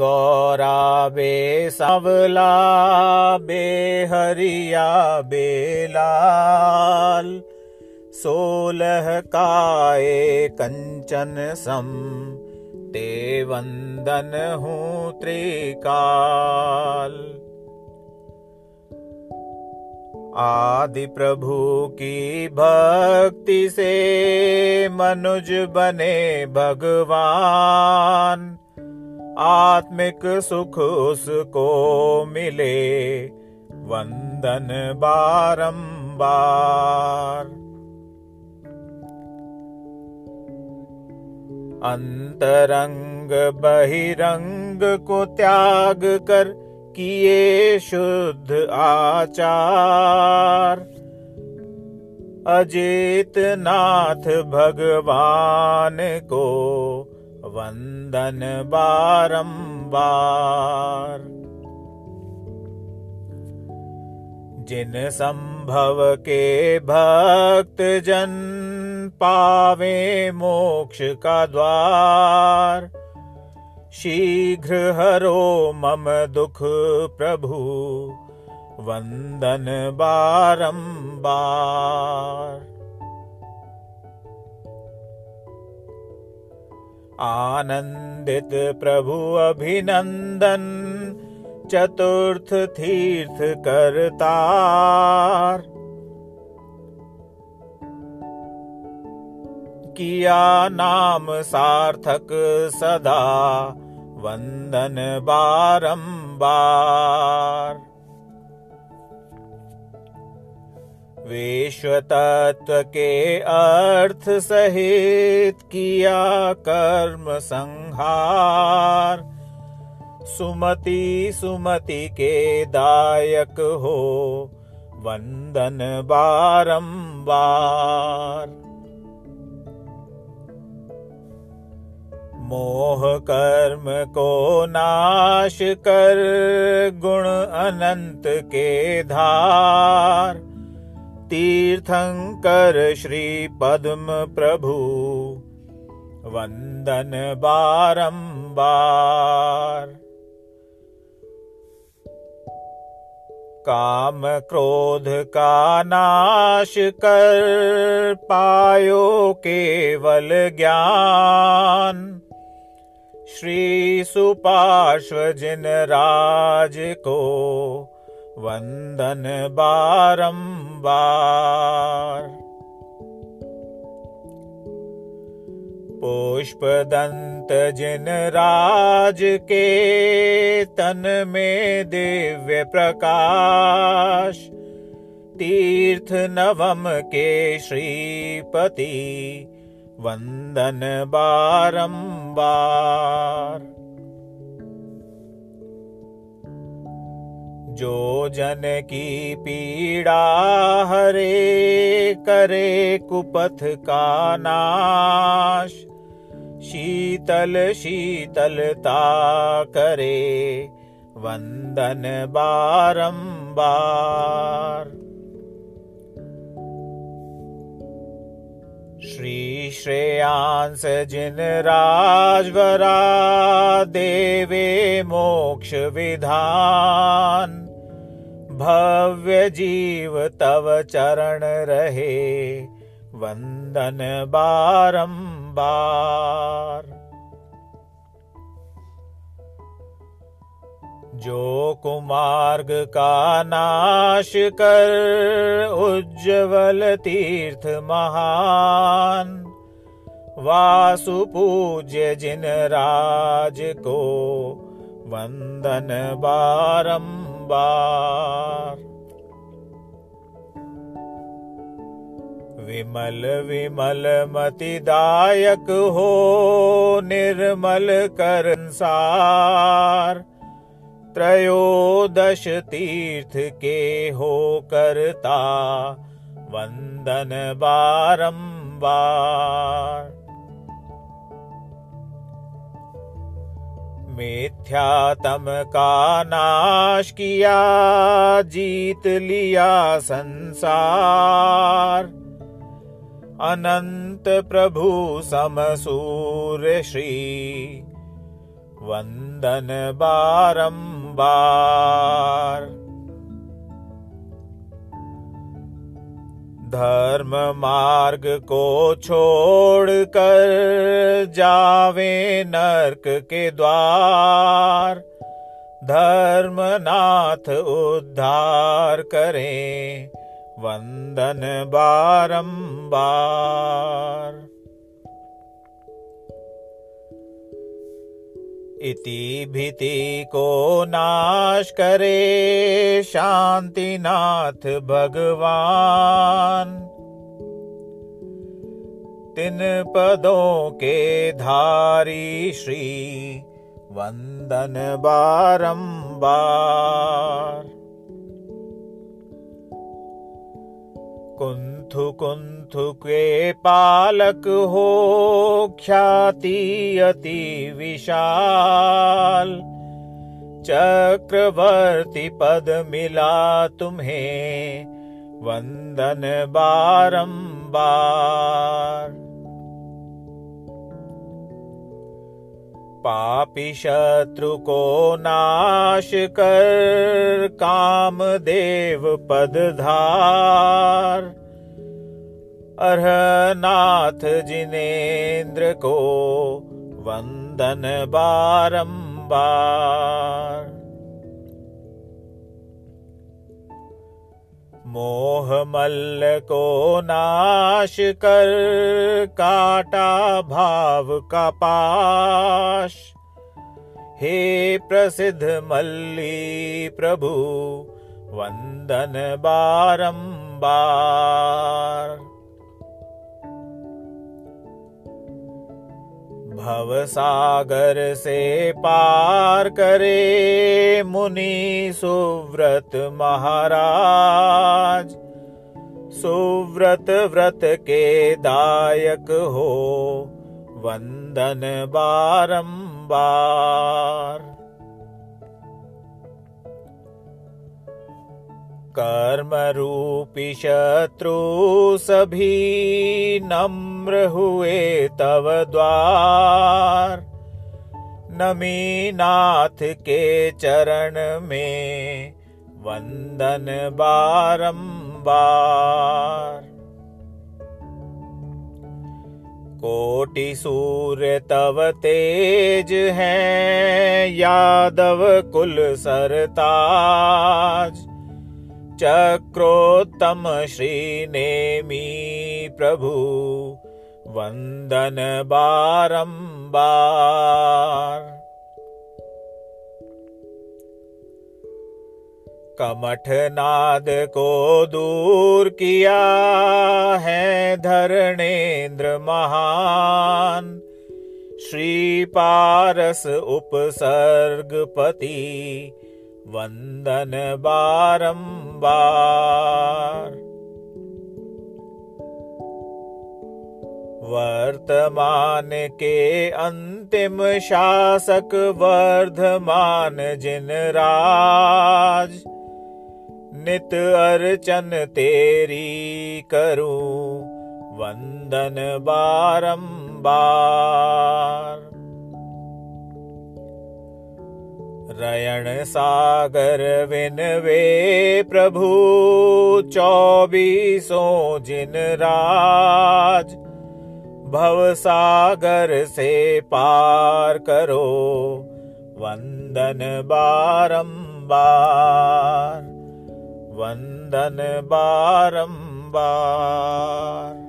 गौरा बे सावला बे हरिया बेलाल सोलह काए कंचन सम ते वंदन हूँ त्रिकाल। आदि प्रभु की भक्ति से मनुज बने भगवान। आत्मिक सुख उसको मिले। वंदन बारंबार। अंतरंग बहिरंग को त्याग कर किए शुद्ध आचार। अजित नाथ भगवान को वंदन बारंबार। जिन संभव के भक्त जन पावे मोक्ष का द्वार, शीघ्र हरो मम दुख प्रभु वंदन बारंबार। आनंदित प्रभु अभिनंदन चतुर्थ तीर्थ करतार किया नाम सार्थक सदा वंदन बारंबार। विश्व तत्व के अर्थ सहित किया कर्म संहार सुमति सुमति के दायक हो वंदन बारंबार मोह कर्म को नाश कर, गुण अनंत के धार। तीर्थंकर श्री पद्म प्रभु वंदन बारंबार। काम क्रोध का नाश कर पायो केवल ज्ञान। श्री सुपार्श्व जिन राज को वंदन बारंबार पुष्प दंत जिन राज के तन में दिव्य प्रकाश तीर्थ नवम के श्रीपति वंदन बारंबार जो जन की पीड़ा हरे करे कुपथ का नाश। शीतल शीतलता करे वंदन बारंबार। श्री श्रेयांस जिन राजवरा देवे मोक्ष विधान। भव्य जीव तव चरण रहे वंदन बारंबार। जो कुमार्ग का नाश कर, उज्जवल तीर्थ महान। वासु पूज्य जिन राज को वंदन बारंबार। विमल विमल मतिदायक हो, निर्मल कर संसार त्रयोदश तीर्थ के हो करता, वंदन बारंबार। मिथ्यातम का नाश किया, जीत लिया संसार। अनंत प्रभु समसूर श्री, वंदन बारंबार। धर्म मार्ग को छोड़कर जावे नरक के द्वार। धर्मनाथ उद्धार करें वंदन बारंबार। इति भीति को नाश करे। शांतिनाथ भगवान। तिन पदों के धारी श्री वंदन बारंबार। कुंथु कुंथु के पालक हो, ख्याति अति विशाल। चक्रवर्ती पद मिला तुम्हें, वंदन बारंबार। पापी शत्रु को नाश कर काम देव पद धार। अर्हनाथ जिनेन्द्र को वंदन बारंबार। मोह मल्ल को नाश कर, काटा भाव का पाश। हे प्रसिद्ध मल्ली प्रभु, वंदन बारंबार। भव सागर से पार करे मुनि सुव्रत महाराज। सुव्रत व्रत के दायक हो वंदन बारंबार। कर्म रूपी शत्रु सभी नम्र हुए तव द्वार। नमी नाथ के चरण में वंदन बारंबार। कोटि सूर्य तव तेज है, यादव कुल सरताज। चक्रोत्तम श्री नेमी प्रभु वंदन बारंबार कमठ नाद को दूर किया है धरणेन्द्र महान, श्री पारस उपसर्गपति वंदन बारंबार वर्तमान के अंतिम शासक वर्धमान जिन राज, नित अर्चन तेरी करूँ वंदन बारंबार रयण सागर विनवे प्रभु, चौबीसों जिन राज। भव सागर से पार करो, वंदन बारंबार वंदन बारंबार।